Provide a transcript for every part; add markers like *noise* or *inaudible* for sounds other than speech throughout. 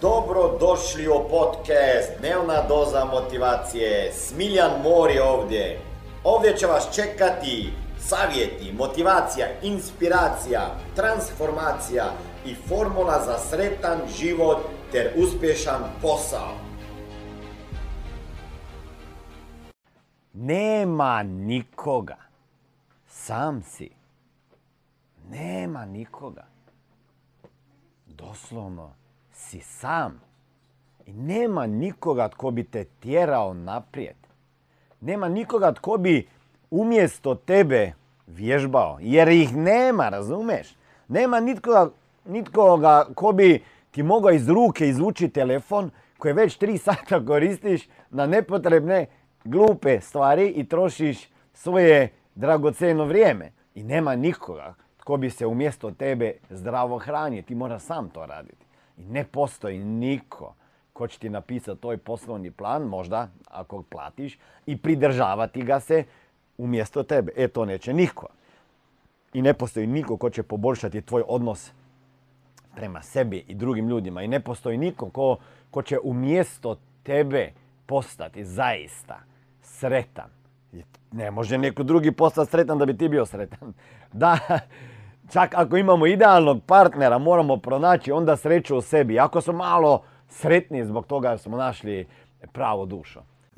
Dobro došli u podcast Dnevna doza motivacije. Smiljan Mori ovdje. Ovdje će vas čekati savjeti, motivacija, inspiracija, transformacija i formula za sretan život ter uspješan posao. Nema nikoga. Sam si. Nema nikoga. Doslovno si sam. I nema nikoga tko bi te tjerao naprijed. Nema nikoga tko bi umjesto tebe vježbao. Jer ih nema, razumeš? Nema nitkoga, nitkoga ko bi ti mogao iz ruke izvući telefon koji već tri sata koristiš na nepotrebne glupe stvari i trošiš svoje dragoceno vrijeme. I nema nikoga tko bi se umjesto tebe zdravo hranio. Ti moraš sam to raditi. I ne postoji niko ko će ti napisati tvoj poslovni plan, možda ako platiš, i pridržavati ga se umjesto tebe. E, to neće niko. I ne postoji niko ko će poboljšati tvoj odnos prema sebi i drugim ljudima. I ne postoji niko ko, ko će umjesto tebe postati zaista sretan. Ne može neko drugi postati sretan da bi ti bio sretan. *laughs* Da, čak ako imamo idealnog partnera, moramo pronaći onda sreću u sebi. Ako smo malo sretni zbog toga smo našli pravo dušo.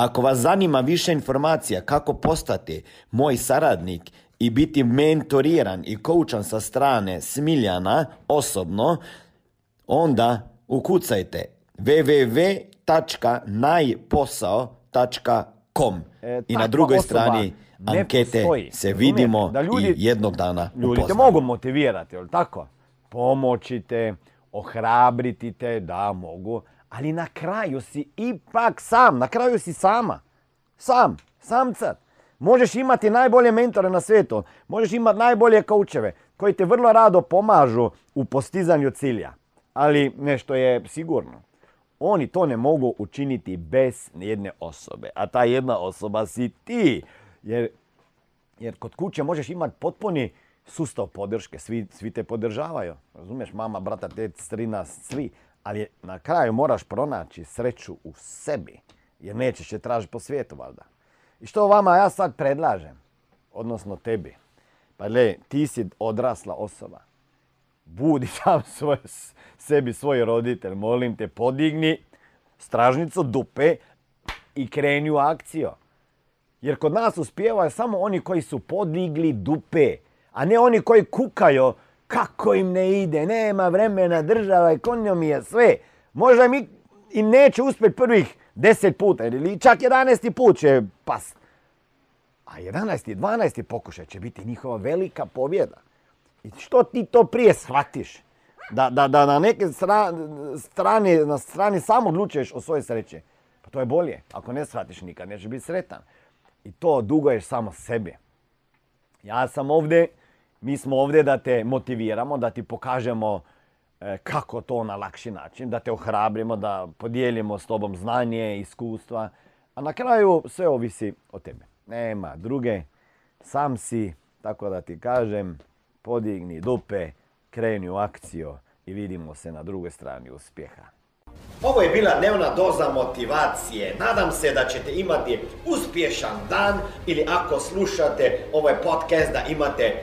Ako vas zanima više informacija kako postati moj saradnik i biti mentoriran i koučan sa strane Smiljana osobno, onda ukucajte www.najposao.com E, i na drugoj osoba strani ankete se vidimo Da ljudi- i jednog dana Ljudi te upoznamo. mogu motivirati, jel tako? Pomoći te, ohrabriti te, da mogu, ali na kraju si ipak sam, na kraju si sama. Sam, samcat. Možeš imati najbolje mentore na svijetu, možeš imati najbolje koučeve koji te vrlo rado pomažu u postizanju cilja. Ali nešto je sigurno. Oni to ne mogu učiniti bez jedne osobe, a ta jedna osoba si ti. Jer jer kod kuće možeš imati potpuni sustav podrške, svi, svi te podržavaju. Razumiješ, mama, brata, tet, strina, svi. Ali na kraju moraš pronaći sreću u sebi. Jer nećeš je tražiti po svijetu, valjda. I što vama ja sad predlažem? Odnosno tebi. Pa gle, ti si odrasla osoba. Budi *laughs* sam svoj, sebi svoj roditelj. Molim te, podigni stražnicu dupe i kreni u akciju. Jer kod nas uspijevaju samo oni koji su podigli dupe, a ne oni koji kukaju kako im ne ide, nema vremena, država, ekonomija, sve. Možda mi i neće uspjeti prvih deset puta ili čak 11. put će past. A 11. 12. pokušaj će biti njihova velika pobjeda. I što ti to prije shvatiš? Da, da, da na neke stra- strani, na strani sam odlučuješ o svojoj sreći. Pa to je bolje. Ako ne shvatiš nikad, nećeš biti sretan. I to duguješ samo sebi. Ja sam ovdje, mi smo ovdje da te motiviramo, da ti pokažemo e, kako to na lakši način, da te ohrabrimo, da podijelimo s tobom znanje, iskustva, a na kraju sve ovisi o tebi. Nema druge, sam si, tako da ti kažem, podigni dupe, kreni u akciju i vidimo se na drugoj strani uspjeha. Ovo je bila dnevna doza motivacije. Nadam se da ćete imati uspješan dan ili ako slušate ovaj podcast da imate